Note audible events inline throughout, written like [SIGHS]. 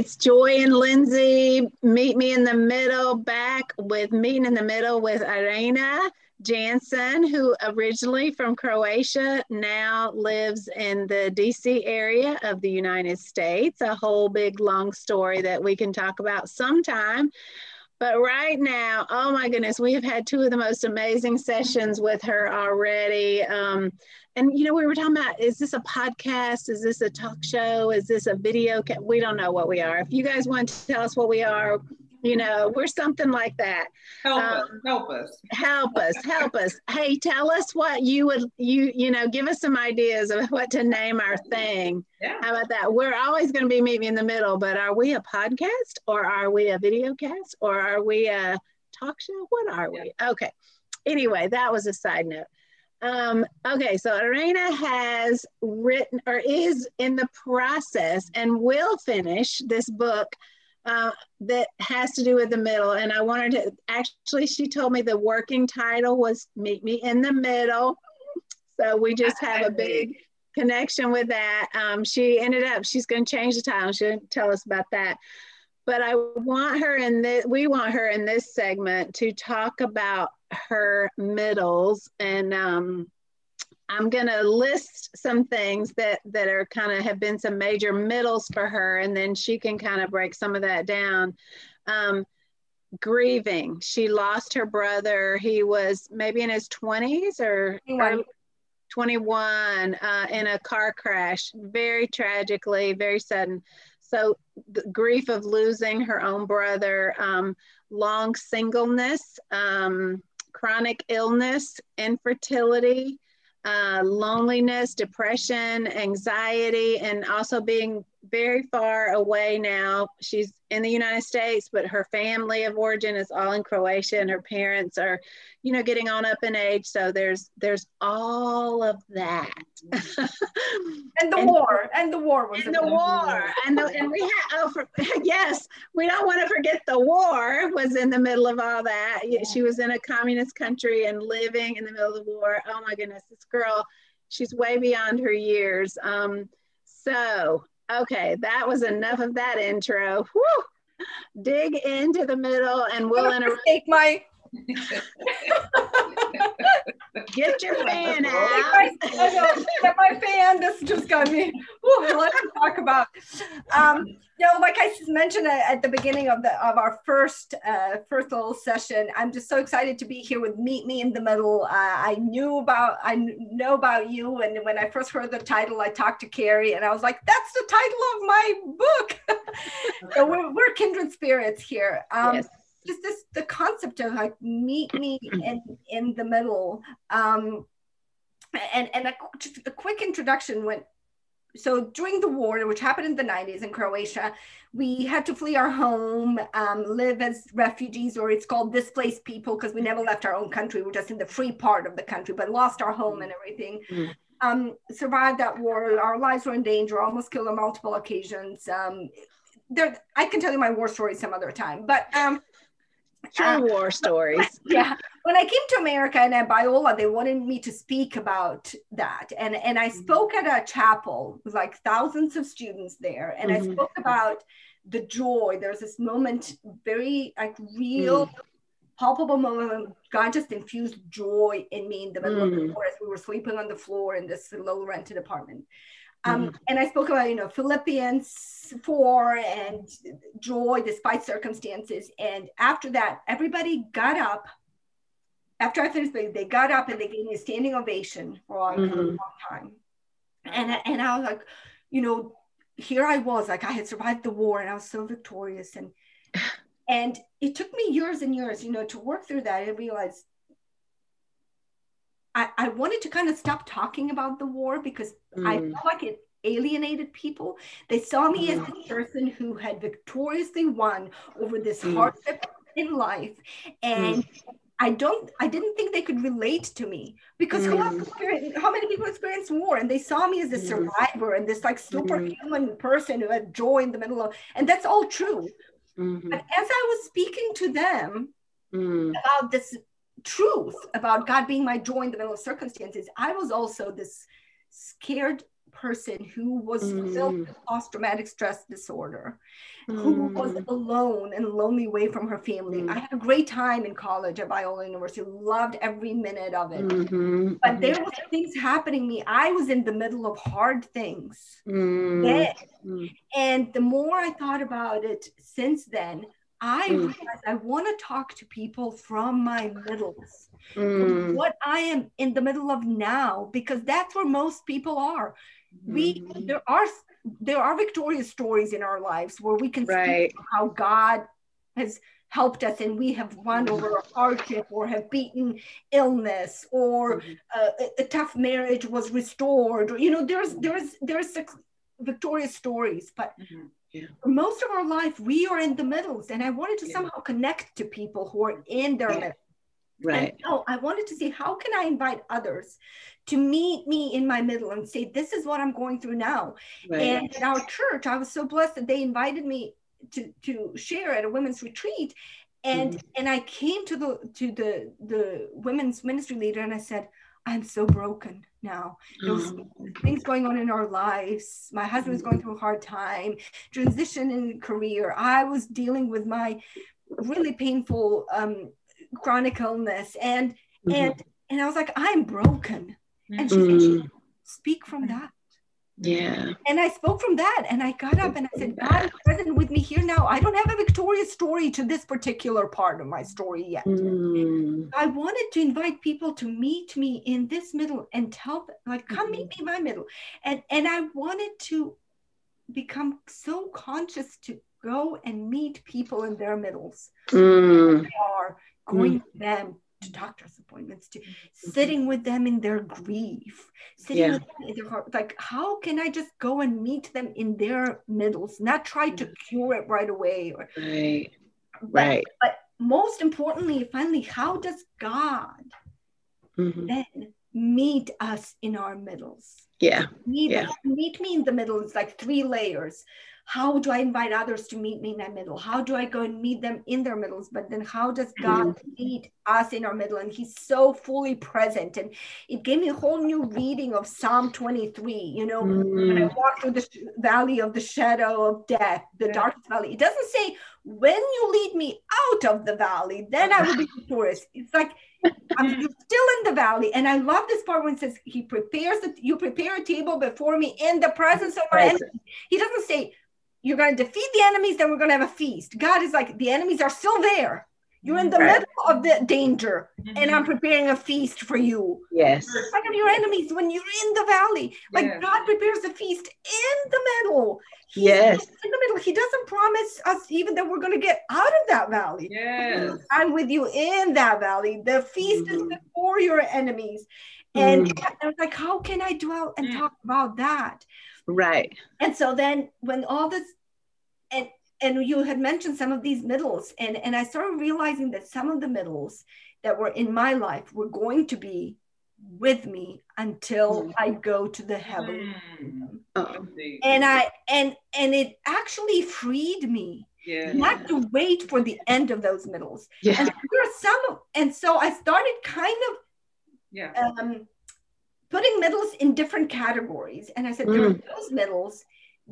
it's Joy and Lindsay. Meet me in the middle, back with meeting in the middle with Irena Jansen, who originally from Croatia now lives in the DC area of the United States. A whole big long story that we can talk about sometime. But right now, oh my goodness, we have had two of the most amazing sessions with her already. Um, and you know, we were talking about is this a podcast? Is this a talk show? Is this a video? We don't know what we are. If you guys want to tell us what we are, you know, we're something like that. Help um, us, help us. Help us, help us. Hey, tell us what you would you you know, give us some ideas of what to name our thing. Yeah. How about that? We're always going to be meeting in the middle, but are we a podcast or are we a video cast or are we a talk show? What are we? Okay. Anyway, that was a side note. Um, okay, so Irena has written or is in the process and will finish this book uh, that has to do with the middle. And I wanted to actually, she told me the working title was Meet Me in the Middle. So we just have a big connection with that. Um, she ended up, she's going to change the title. She'll tell us about that. But I want her in this, we want her in this segment to talk about her middles and um, I'm going to list some things that that are kind of have been some major middles for her, and then she can kind of break some of that down. Um, grieving, she lost her brother. He was maybe in his 20s or, 21, 21 uh, in a car crash, very tragically, very sudden. So the grief of losing her own brother, um, long singleness, um, chronic illness, infertility uh, loneliness, depression, anxiety, and also being very far away now. She's in the United States, but her family of origin is all in Croatia, and her parents are, you know, getting on up in age. So there's there's all of that. [LAUGHS] and the and, war, and the war was and the war, and the, and we had oh for, [LAUGHS] yes, we don't want to forget the war was in the middle of all that. She was in a communist country and living in the middle of the war. Oh my goodness, this girl, she's way beyond her years. Um, so Okay, that was enough of that intro. Whew. Dig into the middle and we'll interrupt. Take my Get your fan out. I know, get my fan. This just got me. Ooh, let's talk about. Um, you know, like I mentioned at the beginning of the of our first uh, first little session, I'm just so excited to be here with Meet Me in the Middle. Uh, I knew about I know about you, and when I first heard the title, I talked to Carrie, and I was like, "That's the title of my book." [LAUGHS] so we're, we're kindred spirits here. Um, yes just this the concept of like meet me in in the middle um and and a, just a quick introduction when so during the war which happened in the 90s in croatia we had to flee our home um, live as refugees or it's called displaced people because we never left our own country. We're just in the free part of the country but lost our home and everything. Mm. um, survived that war. Our lives were in danger. Almost killed on multiple occasions. Um, there i can tell you my war story some other time but um, True war stories. [LAUGHS] yeah. When I came to America and at Biola, they wanted me to speak about that. And, and I mm-hmm. spoke at a chapel with like thousands of students there. And mm-hmm. I spoke about the joy. There's this moment, very like real, mm. palpable moment. God just infused joy in me in the middle mm. of the mm. forest. We were sleeping on the floor in this low rented apartment. Um, mm-hmm. And I spoke about, you know, Philippians 4 and joy despite circumstances. And after that, everybody got up. After I finished, they got up and they gave me a standing ovation for like mm-hmm. a long time. And, and I was like, you know, here I was, like I had survived the war and I was so victorious. And [LAUGHS] and it took me years and years, you know, to work through that and realize I, I wanted to kind of stop talking about the war because mm. I felt like it alienated people. They saw me mm. as the person who had victoriously won over this mm. hardship in life. And mm. I don't I didn't think they could relate to me because mm. how many people experienced war and they saw me as a mm. survivor and this like superhuman person who had joy in the middle of and that's all true. Mm-hmm. But as I was speaking to them about this truth about God being my joy in the middle of circumstances, I was also this scared person who was mm. filled with post-traumatic stress disorder who was mm. alone and lonely away from her family. Mm. I had a great time in college at Biola University, loved every minute of it. Mm-hmm. But mm-hmm. there were things happening me. I was in the middle of hard things. Mm. Then. Mm. And the more I thought about it since then, I mm. realized I want to talk to people from my middles, mm. what I am in the middle of now, because that's where most people are. We mm. there are there are victorious stories in our lives where we can right. see how God has helped us and we have won over a hardship or have beaten illness or mm-hmm. uh, a, a, tough marriage was restored or you know there's there's there's victorious stories but mm-hmm. Yeah. for most of our life we are in the middles and i wanted to yeah. somehow connect to people who are in their yeah. middle right and so i wanted to see how can i invite others to meet me in my middle and say, This is what I'm going through now. Right. And in our church, I was so blessed that they invited me to, to share at a women's retreat. And mm-hmm. and I came to the to the the women's ministry leader and I said, I'm so broken now. There's mm-hmm. things going on in our lives. My husband was going through a hard time, transition in career. I was dealing with my really painful um, chronic illness, and mm-hmm. and and I was like, I'm broken. And she mm. said, speak from that. Yeah. And I spoke from that and I got up and I said, God is present with me here now. I don't have a victorious story to this particular part of my story yet. Mm. I wanted to invite people to meet me in this middle and tell them, like, come meet me in my middle. And and I wanted to become so conscious to go and meet people in their middles. Mm. They are going mm. them to doctor's appointments to mm-hmm. sitting with them in their grief sitting yeah. with them in their heart like how can i just go and meet them in their middles not try to cure it right away or right but, right but most importantly finally how does god mm-hmm. then meet us in our middles yeah meet, yeah. meet me in the middle it's like three layers how do I invite others to meet me in that middle? How do I go and meet them in their middles? But then how does God mm-hmm. meet us in our middle? And He's so fully present. And it gave me a whole new reading of Psalm 23. You know, mm. when I mm. walk through the valley of the shadow of death, the yeah. darkest valley, it doesn't say, when you lead me out of the valley, then I will be victorious. It's like I'm [LAUGHS] still in the valley. And I love this part when it says he prepares the you prepare a table before me in the presence of my enemy. He doesn't say you're going to defeat the enemies, then we're going to have a feast. God is like, the enemies are still there. You're in the right. middle of the danger, mm-hmm. and I'm preparing a feast for you. Yes. Like of your enemies when you're in the valley. Like yes. God prepares a feast in the middle. He's yes. In the middle. He doesn't promise us even that we're going to get out of that valley. Yes. I'm with you in that valley. The feast mm-hmm. is before your enemies. And mm-hmm. I was like, how can I dwell and mm. talk about that? Right. And so then when all this and and you had mentioned some of these middles and and I started realizing that some of the middles that were in my life were going to be with me until mm. I go to the heaven. Mm. And I and and it actually freed me. Yeah. Not to wait for the end of those middles. Yeah. And there are some and so I started kind of yeah. um putting middles in different categories. And I said, mm. there are mm. those middles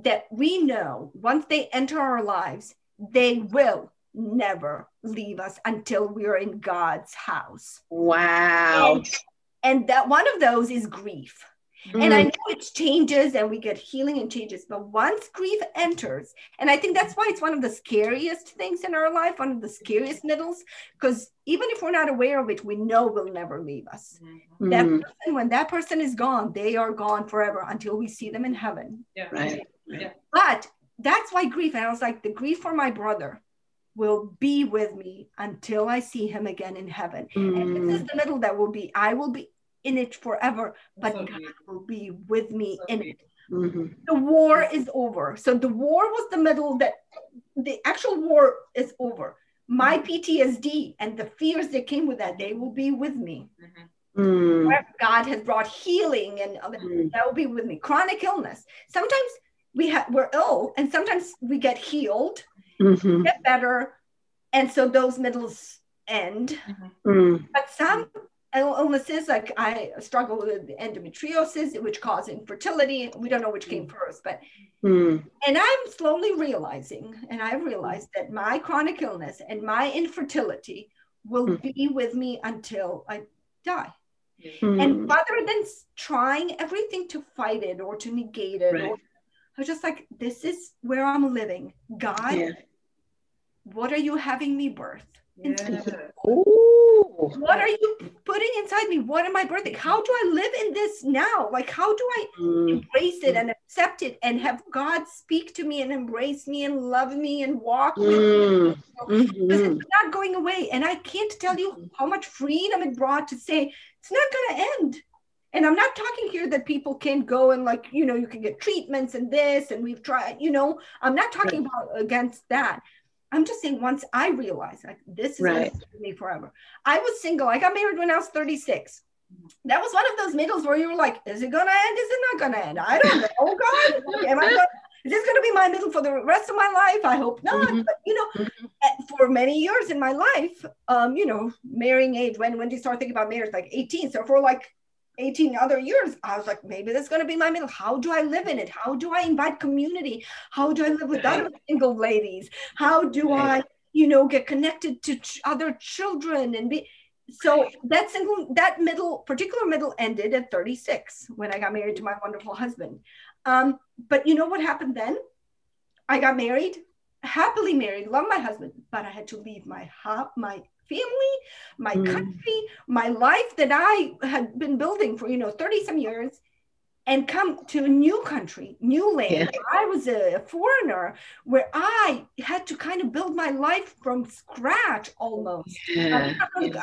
that we know once they enter our lives, they will never leave us until we're in God's house. Wow. And, and that one of those is grief. Mm. And I mm. know it changes and we get healing and changes, but once grief enters, and I think that's why it's one of the scariest things in our life, one of the scariest middles, because even if we're not aware of it, we know will never leave us. Mm. That person, when that person is gone, they are gone forever until we see them in heaven. Yeah. Right. Yeah. But that's why grief, and I was like, the grief for my brother will be with me until I see him again in heaven. Mm. And this is the middle that will be, I will be in it forever, but God will be with me in it. Mm-hmm. The war is over. So the war was the middle that the actual war is over. My PTSD and the fears that came with that, they will be with me. Mm-hmm. Mm. God has brought healing and mm. that will be with me. Chronic illness. Sometimes we have we're ill and sometimes we get healed, mm-hmm. get better. And so those middles end. Mm-hmm. Mm. But some illnesses like I struggle with endometriosis, which caused infertility. We don't know which came first, but mm. and I'm slowly realizing, and I've realized that my chronic illness and my infertility will mm. be with me until I die. Mm. And rather than trying everything to fight it or to negate it, right. or, I was just like, this is where I'm living. God, yeah. what are you having me birth? Yeah. What are you putting inside me? What am I birthing? How do I live in this now? Like, how do I mm. embrace it and accept it and have God speak to me and embrace me and love me and walk mm. with me? Mm-hmm. Because it's not going away. And I can't tell you how much freedom it brought to say, it's not going to end. And I'm not talking here that people can go and like, you know, you can get treatments and this, and we've tried, you know, I'm not talking about against that. I'm just saying once I realized like this is right. me forever. I was single. I got married when I was 36. That was one of those middles where you were like, is it gonna end? Is it not gonna end? I don't know. Oh [LAUGHS] God, am I gonna, is this gonna be my middle for the rest of my life? I hope not. Mm-hmm. But you know, mm-hmm. For many years in my life, um, you know, marrying age, when when do you start thinking about marriage? Like 18. So for like 18 other years, I was like, maybe that's going to be my middle. How do I live in it? How do I invite community? How do I live with other single ladies? How do I, you know, get connected to ch- other children and be? So that single, that middle, particular middle ended at 36 when I got married to my wonderful husband. Um, but you know what happened then? I got married, happily married, love my husband, but I had to leave my my family, my mm. country, my life that I had been building for, you know, 30 some years and come to a new country, new land. Yeah. I was a foreigner where I had to kind of build my life from scratch almost. Yeah.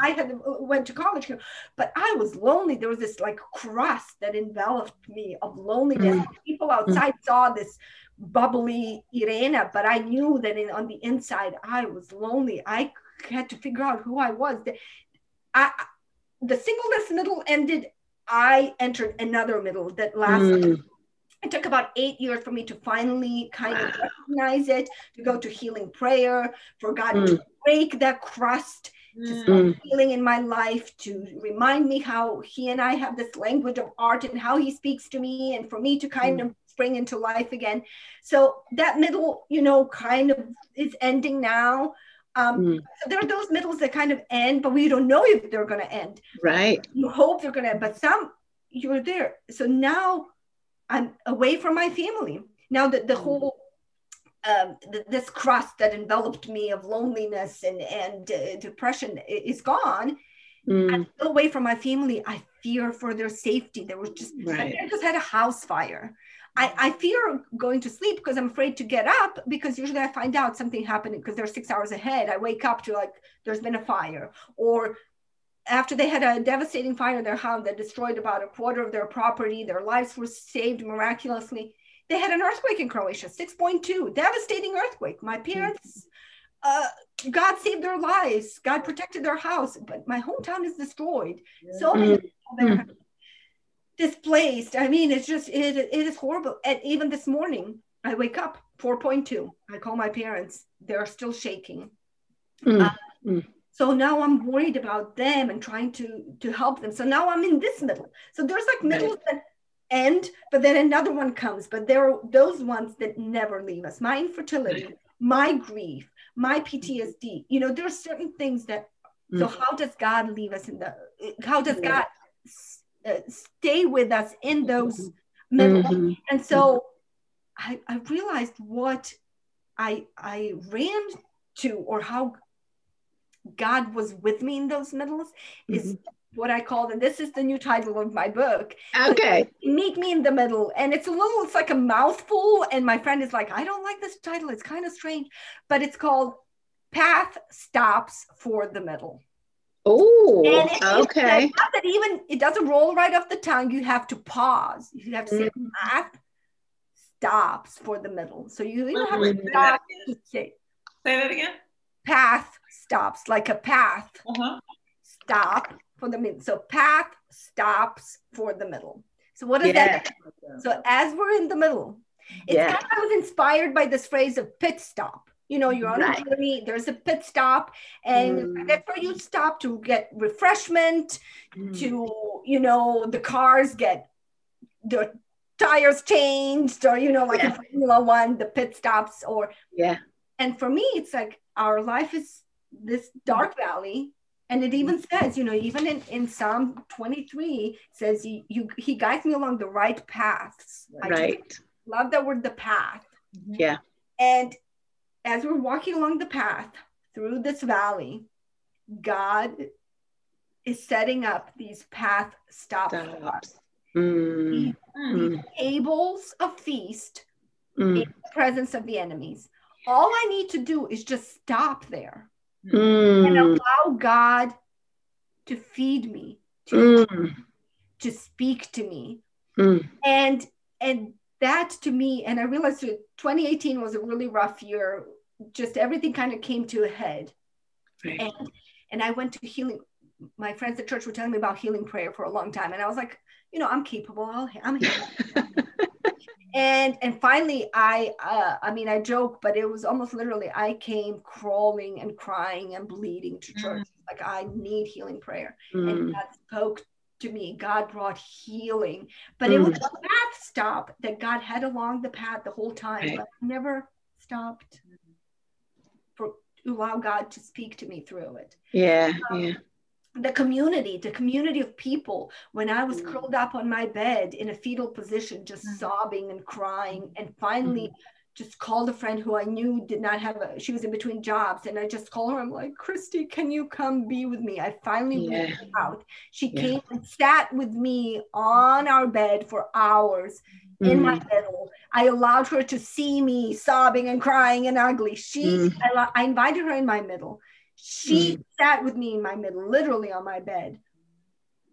I had went to college, but I was lonely. There was this like crust that enveloped me of loneliness. Mm. People outside mm. saw this bubbly Irena, but I knew that in, on the inside I was lonely. I had to figure out who I was. The, I, the singleness middle ended. I entered another middle that lasted. Mm. It took about eight years for me to finally kind wow. of [SIGHS] recognize it, to go to healing prayer, for God mm. to break that crust, to mm. start healing in my life, to remind me how He and I have this language of art and how He speaks to me, and for me to kind mm. of spring into life again. So that middle, you know, kind of is ending now. Um, mm. There are those middles that kind of end, but we don't know if they're going to end. Right. You hope they're going to, but some you're there. So now I'm away from my family. Now that the mm. whole um, th- this crust that enveloped me of loneliness and and uh, depression is gone. Mm. I'm still away from my family. I fear for their safety. There was just right. I just had a house fire. I, I fear going to sleep because I'm afraid to get up because usually I find out something happening because they're six hours ahead. I wake up to like there's been a fire or after they had a devastating fire in their house that destroyed about a quarter of their property, their lives were saved miraculously. They had an earthquake in Croatia, 6.2, devastating earthquake. My hmm. parents, uh, God saved their lives. God protected their house, but my hometown is destroyed. So hmm. many people there hmm. Displaced. I mean, it's just it, it is horrible. And even this morning, I wake up 4.2. I call my parents. They're still shaking. Mm. Uh, mm. So now I'm worried about them and trying to to help them. So now I'm in this middle. So there's like middles right. that end, but then another one comes. But there are those ones that never leave us. My infertility, my grief, my PTSD. You know, there are certain things that. Mm. So how does God leave us in the? How does God stay with us in those middle. Mm-hmm. And so I, I realized what I I ran to or how God was with me in those middles mm-hmm. is what I call, and this is the new title of my book. Okay. Meet me in the middle. And it's a little, it's like a mouthful. And my friend is like, I don't like this title. It's kind of strange, but it's called Path Stops for the Middle. Oh, okay. that even it doesn't roll right off the tongue. You have to pause. You have to say mm-hmm. path stops for the middle. So you even have to stop to say. Say that again. Path stops like a path. Uh-huh. Stop for the middle. So path stops for the middle. So what does yeah. that mean? So as we're in the middle, it's yeah. kind of, I was inspired by this phrase of pit stop. You know, you're on right. a journey, there's a pit stop, and mm. that's where you stop to get refreshment, mm. to, you know, the cars get the tires changed, or, you know, like yeah. in Formula One, the pit stops, or. Yeah. And for me, it's like our life is this dark valley and it even says you know even in, in psalm 23 says you, you he guides me along the right paths right love that word the path yeah and as we're walking along the path through this valley god is setting up these path stops, stops. Mm. He, mm. tables a feast mm. in the presence of the enemies all i need to do is just stop there mm. and allow God to feed me, to, mm. to speak to me. Mm. And and that to me, and I realized 2018 was a really rough year. Just everything kind of came to a head. Right. And and I went to healing. My friends at church were telling me about healing prayer for a long time. And I was like, you know, I'm capable. I'll, I'm here. [LAUGHS] and and finally i uh, i mean i joke but it was almost literally i came crawling and crying and bleeding to church mm. like i need healing prayer mm. and god spoke to me god brought healing but mm. it was mm. a path stop that god had along the path the whole time right. but never stopped for to allow god to speak to me through it yeah um, yeah the community, the community of people, when I was mm. curled up on my bed in a fetal position, just mm. sobbing and crying, and finally mm. Just called a friend who I knew did not have a, she was in between jobs. And I just called her. I'm like, Christy, can you come be with me? I finally yeah. went out. She yeah. came and sat with me on our bed for hours mm. in my middle. I allowed her to see me sobbing and crying and ugly. She, mm. I, I invited her in my middle she mm. sat with me in my middle, literally on my bed.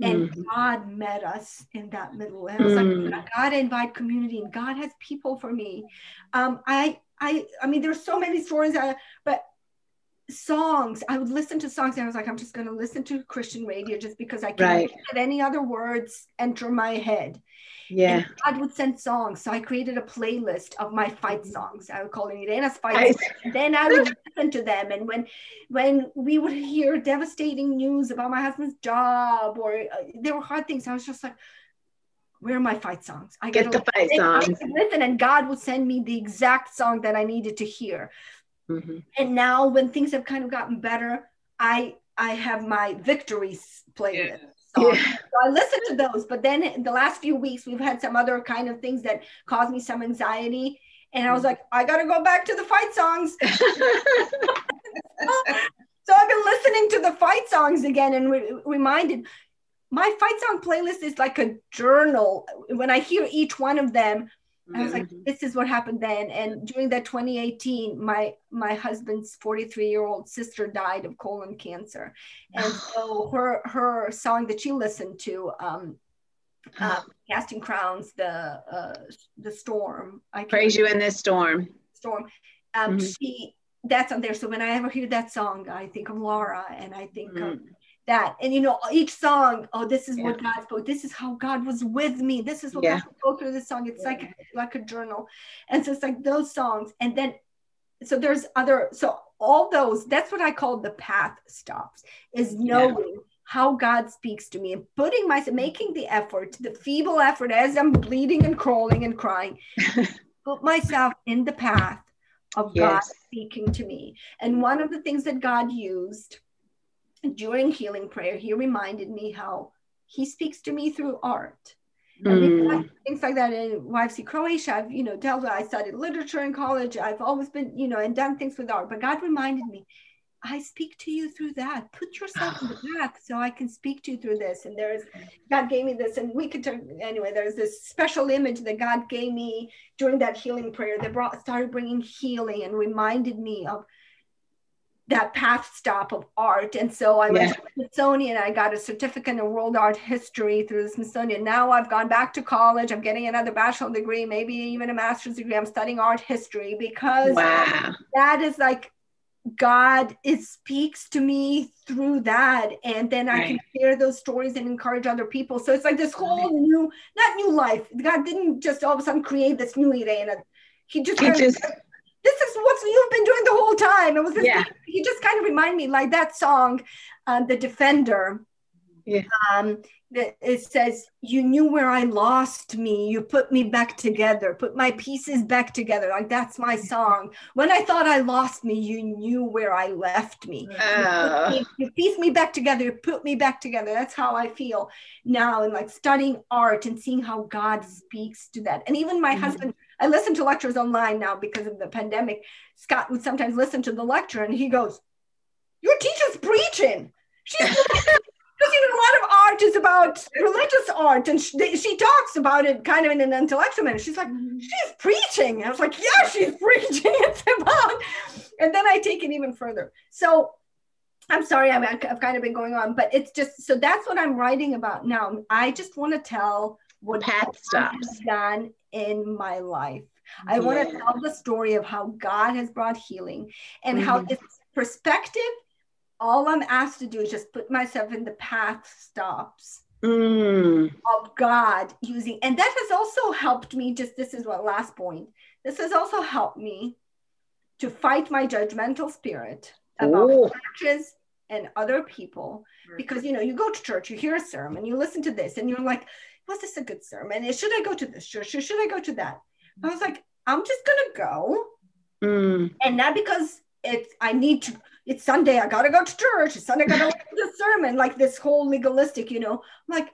And mm. God met us in that middle. And I was mm. like, God invite community and God has people for me. Um, I I I mean there's so many stories, uh, but songs, I would listen to songs and I was like, I'm just gonna listen to Christian radio just because I can't right. let any other words enter my head. Yeah. And God would send songs. So I created a playlist of my fight songs. I would call it Irena's fight songs. Then I would [LAUGHS] listen to them. And when when we would hear devastating news about my husband's job or uh, there were hard things, I was just like, where are my fight songs? I get the fight songs. Listen, and God would send me the exact song that I needed to hear. Mm-hmm. And now when things have kind of gotten better, I I have my victories playlist. Yeah songs. Yeah. [LAUGHS] So I listen to those. But then in the last few weeks, we've had some other kind of things that caused me some anxiety. And I was like, I got to go back to the fight songs. [LAUGHS] so I've been listening to the fight songs again and re- reminded my fight song playlist is like a journal. When I hear each one of them, I was like, mm-hmm. this is what happened then. And during that 2018, my my husband's 43 year old sister died of colon cancer, and [SIGHS] so her her song that she listened to, um, uh, casting crowns, the uh, the storm. I praise you in this storm. Storm. Um, mm-hmm. She that's on there. So when I ever hear that song, I think of Laura, and I think mm-hmm. of that and you know each song oh this is yeah. what god spoke this is how god was with me this is what yeah. god spoke through this song it's yeah. like like a journal and so it's like those songs and then so there's other so all those that's what i call the path stops is knowing how god speaks to me and putting myself making the effort the feeble effort as i'm bleeding and crawling and crying [LAUGHS] put myself in the path of yes. god speaking to me and one of the things that god used during healing prayer, he reminded me how he speaks to me through art. Mm. things like that in YFC Croatia, I've, you know, dealt with, I studied literature in college. I've always been, you know, and done things with art. But God reminded me, I speak to you through that. Put yourself in the [SIGHS] back so I can speak to you through this. And there's, God gave me this, and we could turn, anyway, there's this special image that God gave me during that healing prayer that brought, started bringing healing and reminded me of that path stop of art. And so I went yeah. to Smithsonian. I got a certificate in world art history through the Smithsonian. Now I've gone back to college. I'm getting another bachelor degree, maybe even a master's degree. I'm studying art history because wow. that is like God it speaks to me through that. And then I right. can share those stories and encourage other people. So it's like this whole new, not new life. God didn't just all of a sudden create this new Irena. He just, he just this is what you've been doing the whole time. It was this yeah. he just kind of remind me like that song, uh, The Defender. Yeah. Um, it says, You knew where I lost me. You put me back together, put my pieces back together. Like that's my song. When I thought I lost me, you knew where I left me. Oh. You, you pieced me back together, you put me back together. That's how I feel now. And like studying art and seeing how God speaks to that. And even my mm-hmm. husband, I listen to lectures online now because of the pandemic. Scott would sometimes listen to the lecture and he goes, Your teacher's preaching. She's because you know a lot of art is about religious art and she, she, talks about it kind of in an intellectual manner she's like mm-hmm. she's preaching i was like yeah she's [LAUGHS] preaching it's about and then i take it even further so i'm sorry I have kind of been going on but it's just so that's what i'm writing about now i just want to tell what path stops done in my life i yeah. want to tell the story of how god has brought healing and mm-hmm. how this perspective all I'm asked to do is just put myself in the path stops mm. of God using, and that has also helped me. Just this is what last point. This has also helped me to fight my judgmental spirit about Ooh. churches and other people because you know you go to church, you hear a sermon, you listen to this, and you're like, was this a good sermon? Should I go to this church should I go to that? I was like, I'm just gonna go, mm. and not because it's I need to it's Sunday, I gotta go to church. It's Sunday, I gotta listen to the sermon, like this whole legalistic, you know. I'm like,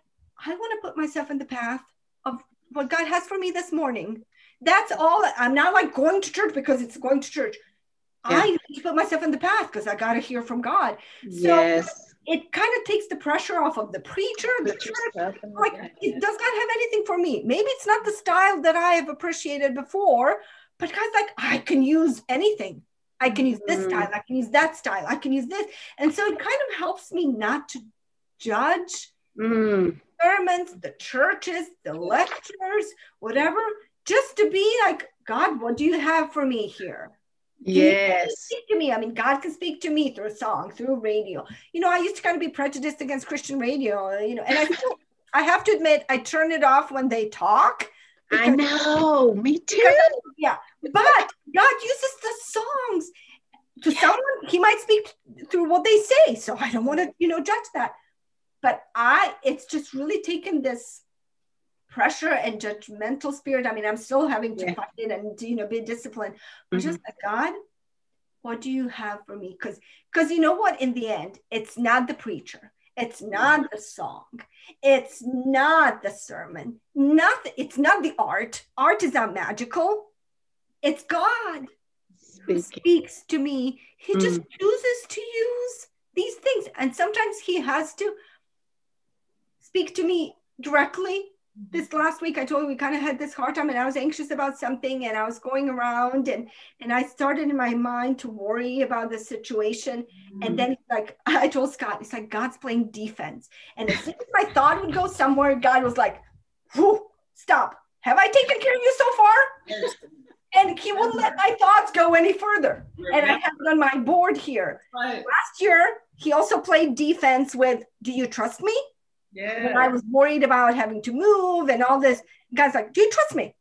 I want to put myself in the path of what God has for me this morning. That's all. I'm not like going to church because it's going to church. Yeah. I need to put myself in the path because I gotta hear from God. So yes. It kind of takes the pressure off of the preacher, the church. Like it does not have anything for me. Maybe it's not the style that I have appreciated before, but God's like, I can use anything. I can use this mm. style, I can use that style, I can use this. And so it kind of helps me not to judge mm. sermons, the churches, the lectures, whatever, just to be like, God, what do you have for me here? Yes. Speak to me. I mean, God can speak to me through a song, through radio. You know, I used to kind of be prejudiced against Christian radio, you know, and I still, I have to admit, I turn it off when they talk. I know, me too. Because, yeah, but God uses the songs to someone, He might speak through what they say. So I don't want to, you know, judge that. But I, it's just really taken this pressure and judgmental spirit. I mean, I'm still having to yeah. fight it and you know be disciplined. But mm-hmm. just like God, what do you have for me? Because because you know what? In the end, it's not the preacher. It's not the song. It's not the sermon. Nothing. It's not the art. Art is not magical. It's God who speaks to me. He mm. just chooses to use these things. And sometimes he has to speak to me directly. This last week, I told you we kind of had this hard time, and I was anxious about something, and I was going around, and and I started in my mind to worry about the situation. Mm. And then, like [LAUGHS] I told Scott, it's like God's playing defense. And as soon as my thought would go somewhere, God was like, "Stop! Have I taken care of you so far?" and he wouldn't let my thoughts go any further. And I have it on my board here. Right. Last year, he also played defense with "Do you trust me?" Yeah. When I was worried about having to move and all this, guys like, "Do you trust me?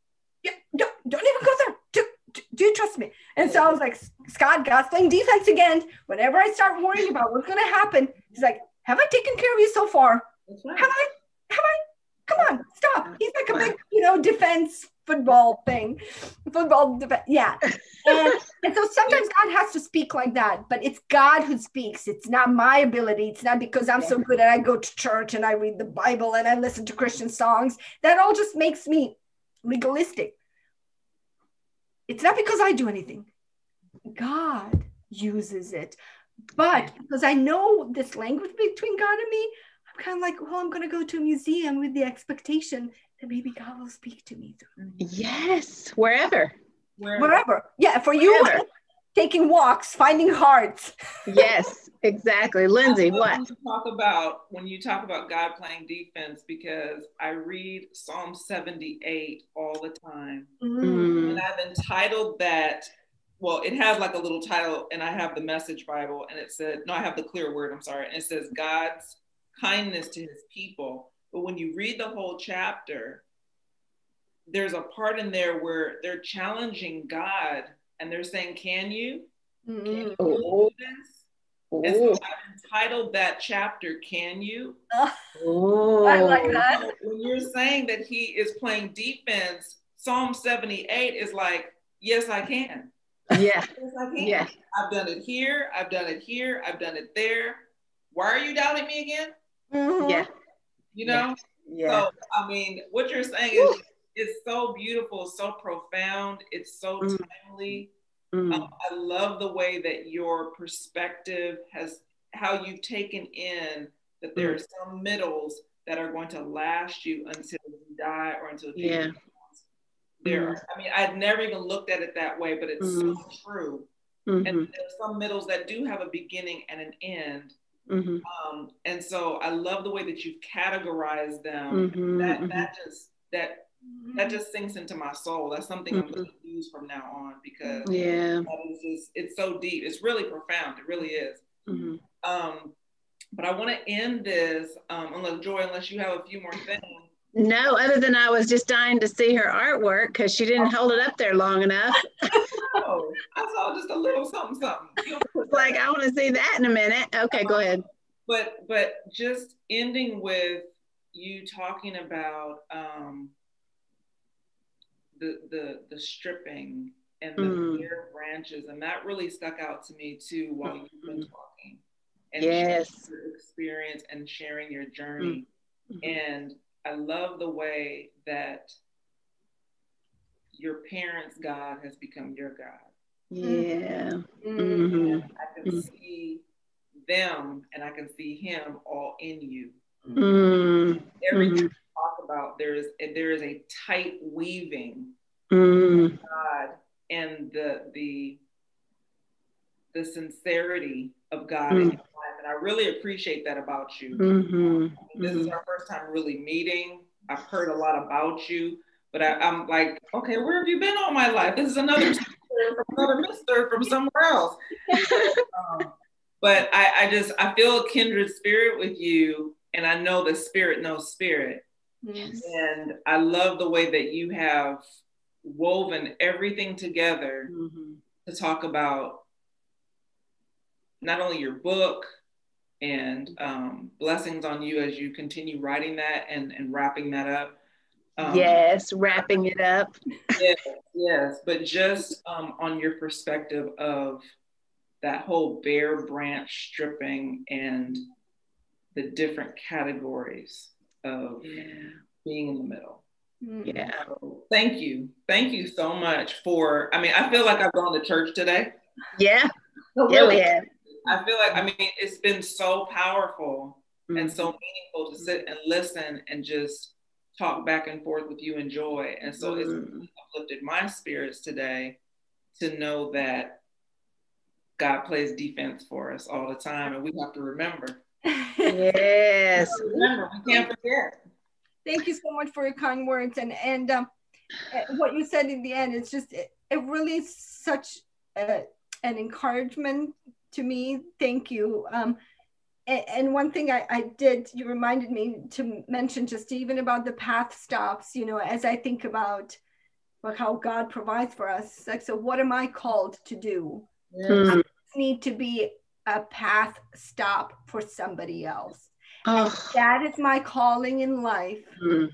Yeah, don't, don't even go there. Do, do, do you trust me?" And so I was like, "Scott, God's playing defense again. Whenever I start worrying about what's going to happen, he's like, "Have I taken care of you so far? Right. Have I? Have I? Come on, stop." He's like a big, you know, defense football thing, football, yeah. And, and so [LAUGHS] sometimes God has to speak like that, but it's God who speaks. It's not my ability. It's not because I'm so good and I go to church and I read the Bible and I listen to Christian songs. That all just makes me legalistic. It's not because I do anything. God uses it. But because I know this language between God and me, kind of like, well, I'm going to go to a museum with the expectation that maybe God will speak to me through. Yes, wherever. Wherever. wherever. Yeah, for you, [LAUGHS] taking walks, finding hearts. [LAUGHS] yes, exactly. Lindsay, what? talk about when you talk about God playing defense because I read Psalm 78 all the time. Mm. And I've entitled that well, it has like a little title, and I have the message Bible, and it said, no, I have the clear word, I'm sorry. And it says, God's kindness to his people. But when you read the whole chapter, there's a part in there where they're challenging God and they're saying, Can you? Mm-hmm. Can you oh. And so I've entitled that chapter, Can You? Oh, I like that. When you're saying that he is playing defense, Psalm 78 is like, Yes, I can. Yeah. [LAUGHS] yes, I can. Yeah. I've done it here. I've done it here. I've done it there. Why are you doubting me again? Mhm. Yeah. You know? Yeah. So, I mean, what you're saying is it's so beautiful, so profound, it's so Mm. timely. Mm. Um, I love the way that your perspective has, how you've taken in that there are some middles that are going to last you until you die or until Jesus Yeah. comes. There, are, I mean, I'd never even looked at it that way, but it's so true. Mhm. And there's some middles that do have a beginning and an end. Mhm. Um, and so I love the way that you've categorized them. Mhm. That Mhm. that just that that just sinks into my soul. That's something I'm going to use from now on because Yeah. that is just it's so deep. It's really profound. It really is. Mhm. Um, but I want to end this, um, unless Joy, unless you have a few more things. No, other than I was just dying to see her artwork because she didn't hold it up there long enough. [LAUGHS] Oh, I saw just a little something, something. [LAUGHS] Like I want to see that in a minute. Okay, go ahead. but but just ending with you talking about um, the the the stripping and the Mm. bare branches, and that really stuck out to me too while you've been talking. And Yes. your experience and sharing your journey. Mhm. And I love the way that your parents' God has become your God. Yeah. Mhm. Mhm. I can Mm. see them and I can see him all in you. Mm. Everything Mhm. you talk about, there is there is a tight weaving Mm. God and the the the sincerity of God in Mm. your life. And I really appreciate that about you. Mhm. This is our first time really meeting. I've heard a lot about you, but I, I'm like, okay, where have you been all my life? This is another from another mister from somewhere else. [LAUGHS] Um, but I, I just I feel a kindred spirit with you, and I know the spirit knows spirit. Yes. And I love the way that you have woven everything together Mhm. to talk about not only your book and um, blessings on you as you continue writing that and, and wrapping that up. Um, Yes, wrapping it up. yes, yes, but just um, on your perspective of that whole bare branch stripping and the different categories of Yeah. being in the middle. Yeah. So thank you. Thank you so much for, I mean, I feel like I've gone to church today. Yeah. [LAUGHS] No, Yeah, we really. have. I feel like, I mean, it's been so powerful and Mhm. so meaningful to sit and listen and just talk back and forth with you and joy. And so it's Mhm. uplifted my spirits today to know that God plays defense for us all the time. And we have to remember. Yes. Remember, we can't forget. Thank you so much for your kind words and and um, uh, what you said in the end. It's just it, it really is such a, an encouragement to me. Thank you. Um, and, one thing I, I did, you reminded me to mention just even about the path stops. You know, as I think about like how God provides for us. Like, so what am I called to do? Mm. Need to be a path stop for somebody else. Oh. That is my calling in life Mm.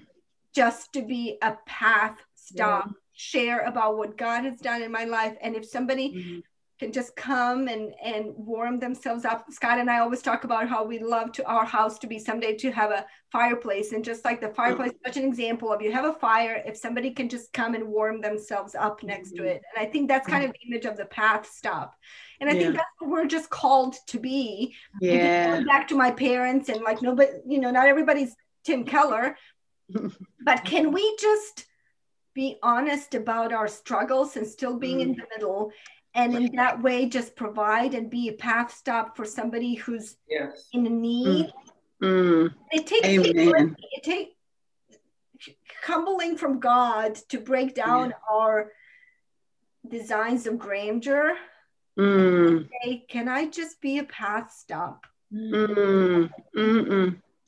just to be a path stop, share about what God has done in my life. And if somebody Mhm. Can just come and, and warm themselves up, Scott and I always talk about how we love to our house to be someday to have a fireplace. And just like the fireplace, such an example of you have a fire, if somebody can just come and warm themselves up next to Mhm. it. And I think that's kind of the image of the path stop. And I think that's what we're just called to be Yeah. going back to my parents and like nobody, you know, not everybody's Tim Keller, [LAUGHS] but can we just be honest about our struggles and still being in the middle? And in that way, just provide and be a path stop for somebody who's Yes. in need. Mm. It takes Amen. it takes humbling from God to break down our designs of grandeur. Mm. Say, can I just be a path stop? Mm.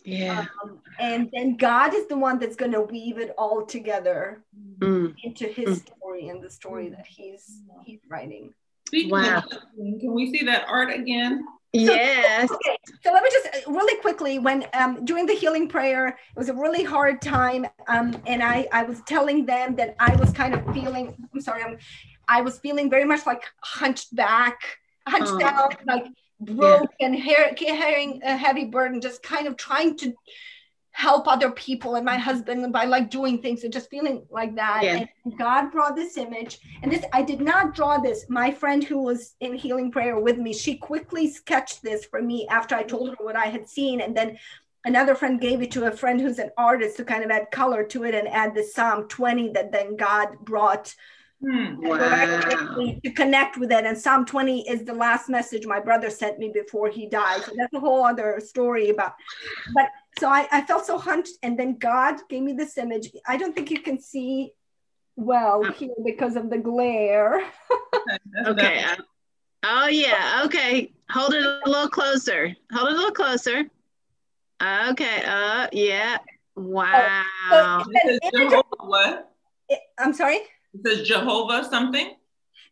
Yeah. Um, and then God is the one that's going to weave it all together Mm. into his story story and the story that he's he's writing. Speaking wow. of, can we see that art again? Yes. So, okay. So let me just really quickly, when um, during the healing prayer, it was a really hard time, um, and I I was telling them that I was kind of feeling. I'm sorry. I'm. I was feeling very much like hunched back, hunched oh. down, like broke yeah. and carrying a heavy burden, just kind of trying to help other people and my husband by like doing things and just feeling like that. Yeah. And God brought this image. And this, I did not draw this. My friend who was in healing prayer with me, she quickly sketched this for me after I told her what I had seen. And then another friend gave it to a friend who's an artist to kind of add color to it and add the Psalm 20 that then God brought Hmm. Wow. To connect with it. And Psalm 20 is the last message my brother sent me before he died. So that's a whole other story about. But so I, I felt so hunched. And then God gave me this image. I don't think you can see well here because of the glare. [LAUGHS] okay. Uh, oh, yeah. Okay. Hold it a little closer. Hold it a little closer. Okay. Uh, yeah. Wow. Oh, so what? I'm sorry? It says Jehovah something?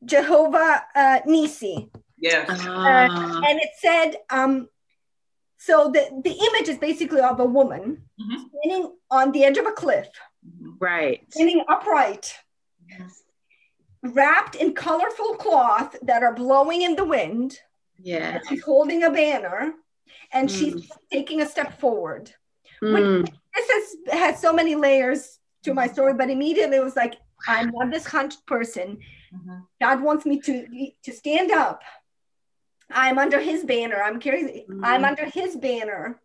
Jehovah uh, Nisi. Yes. Uh, and it said, um, so the, the image is basically of a woman mm-hmm. standing on the edge of a cliff. Right. Standing upright. Yes. Wrapped in colorful cloth that are blowing in the wind. Yeah. She's holding a banner and mm. she's taking a step forward. Mm. This has, has so many layers to my story, but immediately it was like I'm not this hunched person. Mm-hmm. God wants me to to stand up. I'm under His banner. I'm carrying. Mm-hmm. I'm under His banner.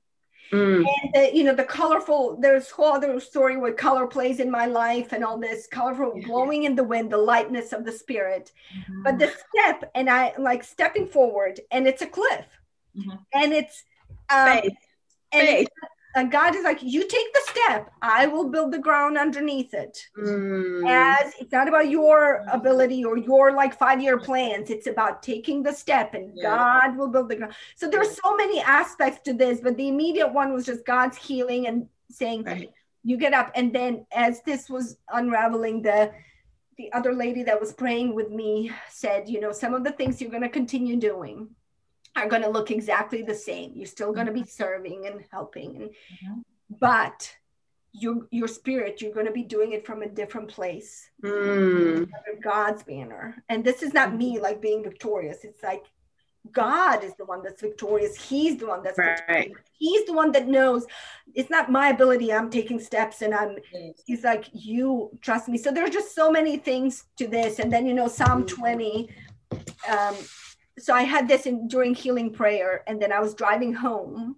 Mm. And the, you know the colorful. There's whole other story where color plays in my life and all this colorful yeah. blowing in the wind, the lightness of the spirit. Mm-hmm. But the step and I like stepping forward, and it's a cliff, mm-hmm. and it's um, Faith. and Faith. It's, and God is like, you take the step, I will build the ground underneath it. Mm. As it's not about your ability or your like five year plans, it's about taking the step and yeah. God will build the ground. So there's so many aspects to this, but the immediate one was just God's healing and saying, right. you get up. And then as this was unraveling, the the other lady that was praying with me said, you know, some of the things you're going to continue doing are going to look exactly the same. You're still going to be mm-hmm. serving and helping, and, mm-hmm. but your your spirit, you're going to be doing it from a different place, mm. God's banner. And this is not me like being victorious. It's like God is the one that's victorious. He's the one that's right. Victorious. He's the one that knows. It's not my ability. I'm taking steps and I'm yes. he's like, you trust me. So there's just so many things to this. And then you know, Psalm mm-hmm. 20, um, so I had this in during healing prayer, and then I was driving home,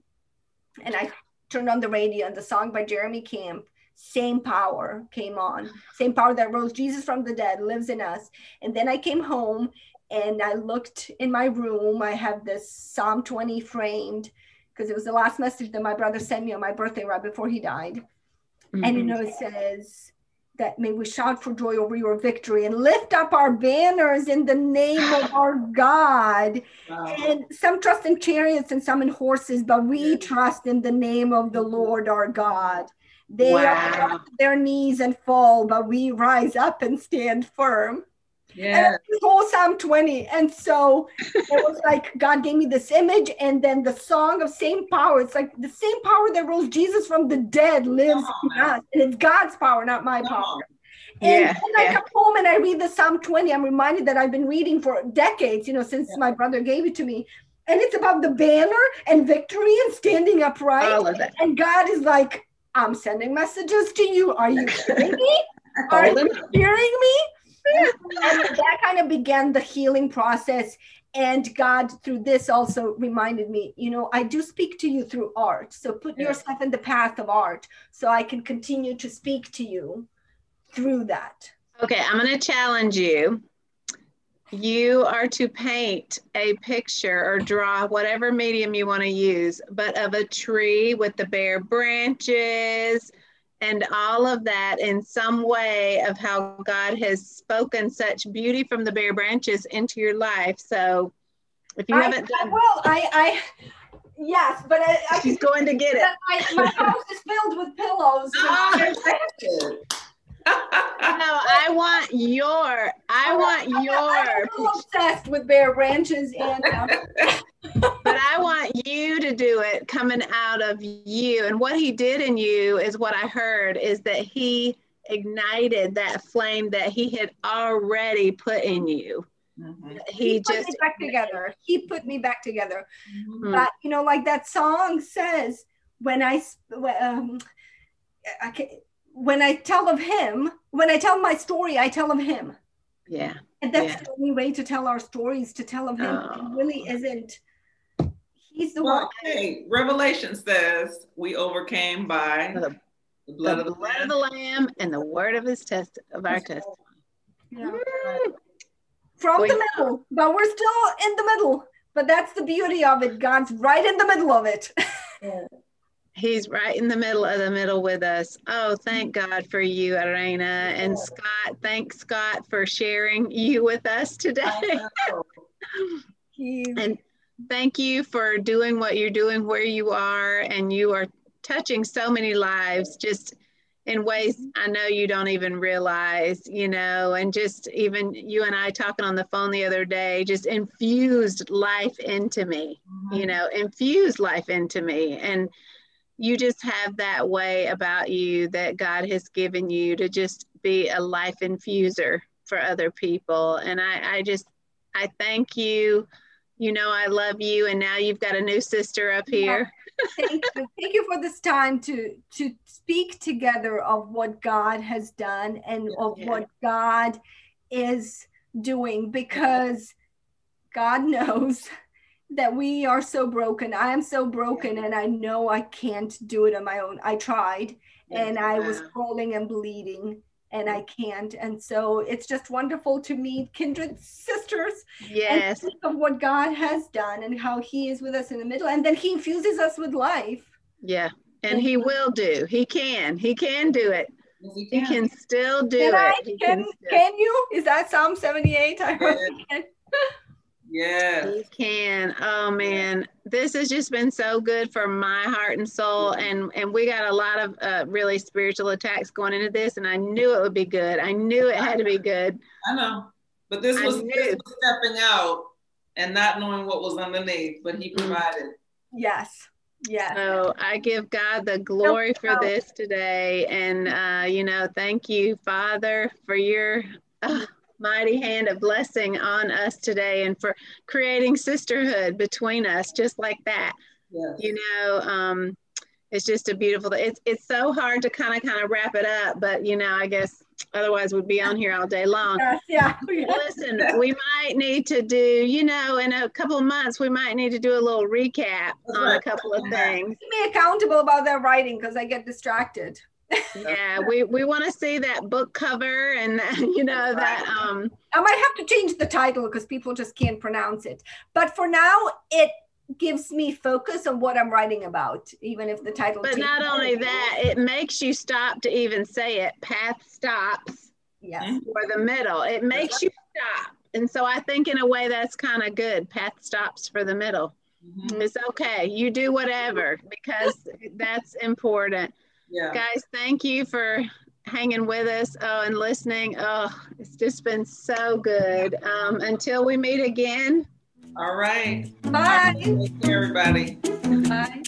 and I turned on the radio, and the song by Jeremy Camp, "Same Power," came on. Same power that rose Jesus from the dead lives in us. And then I came home, and I looked in my room. I have this Psalm 20 framed because it was the last message that my brother sent me on my birthday right before he died. Mm-hmm. And you know, it says, that may we shout for joy over your victory and lift up our banners in the name of [LAUGHS] our God. Wow. And some trust in chariots and some in horses, but we trust in the name of the Lord our God. They wow. are their knees and fall, but we rise up and stand firm. Yeah. Whole Psalm 20. And so it was [LAUGHS] like God gave me this image, and then the song of same power. It's like the same power that rose Jesus from the dead lives in us. And it's God's power, not my power. And yeah, when I come home and I read the Psalm 20, I'm reminded that I've been reading for decades, you know, since yeah. my brother gave it to me. And it's about the banner and victory and standing upright. All of that. And God is like, I'm sending messages to you. Are you [LAUGHS] hearing me? Are you hearing me? And that kind of began the healing process. And God, through this, also reminded me, you know, I do speak to you through art. So put yeah. yourself in the path of art so I can continue to speak to you through that. Okay, I'm going to challenge you. You are to paint a picture or draw whatever medium you want to use, but of a tree with the bare branches and all of that in some way of how God has spoken such beauty from the bare branches into your life. So if you I, haven't done I will, I, I yes, but I, I she's going to get it. My, my house is filled with pillows. [LAUGHS] Ah! no, [LAUGHS] I want your. I want your. I'm obsessed with bare branches and. [LAUGHS] But I want you to do it coming out of you. And what he did in you is what I heard is that he ignited that flame that he had already put in you. Mm-hmm. He, he just back together. He put me back together. Mm-hmm. But you know, like that song says, when I um, I can, when I tell of him, when I tell my story, I tell of him. Yeah. And that's yeah. the only way to tell our stories, to tell of him. Oh. It really isn't. He's the well, one. Hey, Revelation says we overcame by the, the blood, the of, the blood of the Lamb and the word of his test of our testimony. Yeah. Mm. From the middle, but we're still in the middle. But that's the beauty of it. God's right in the middle of it. Yeah. He's right in the middle of the middle with us. Oh, thank God for you, Irena. And Scott, thanks, Scott, for sharing you with us today. [LAUGHS] and thank you for doing what you're doing where you are. And you are touching so many lives just in ways I know you don't even realize, you know, and just even you and I talking on the phone the other day just infused life into me, mm-hmm. you know, infused life into me. And you just have that way about you that God has given you to just be a life infuser for other people. And I, I just, I thank you. You know, I love you. And now you've got a new sister up here. [LAUGHS] thank you. Thank you for this time to, to speak together of what God has done and of yeah. what God is doing because God knows that we are so broken. I am so broken, and I know I can't do it on my own. I tried, and I was crawling and bleeding, and I can't. And so it's just wonderful to meet kindred sisters. Yes. of what God has done and how He is with us in the middle, and then He infuses us with life. Yeah, and He will do. He can. He can do it. He, can. he, can. still do can it. I, can, can, can, you? Is that Psalm 78? I heard. Yeah. [LAUGHS] You can. Oh man, this has just been so good for my heart and soul, and and we got a lot of uh, really spiritual attacks going into this, and I knew it would be good. I knew it had to be good. I know, but this was, this was stepping out and not knowing what was underneath, but He mm. provided. Yes. Yeah. So I give God the glory for this today. And, uh, you know, thank you, Father, for your. Uh, mighty hand of blessing on us today and for creating sisterhood between us just like that. You know um, it's just a beautiful it's it's so hard to kind of kind of wrap it up but you know i guess otherwise we'd be on here all day long. [LAUGHS] Yes, yeah. Listen we might need to do you know in a couple of months we might need to do a little recap That's on right. a couple of things. Keep me accountable about that writing because i get distracted yeah, we, we want to see that book cover and [LAUGHS] you know that um I might have to change the title because people just can't pronounce it. But for now it gives me focus on what I'm writing about, even if the title But not only that, it makes you stop to even say it. Path stops. Yes. For the middle. It makes you stop. And so I think in a way that's kind of good. Path stops for the middle. Mm-hmm. It's okay. You do whatever because that's important. Yeah. Guys, thank you for hanging with us oh, and listening. Oh, it's just been so good. Um, until we meet again. All right. Bye. Thank you, everybody. Bye.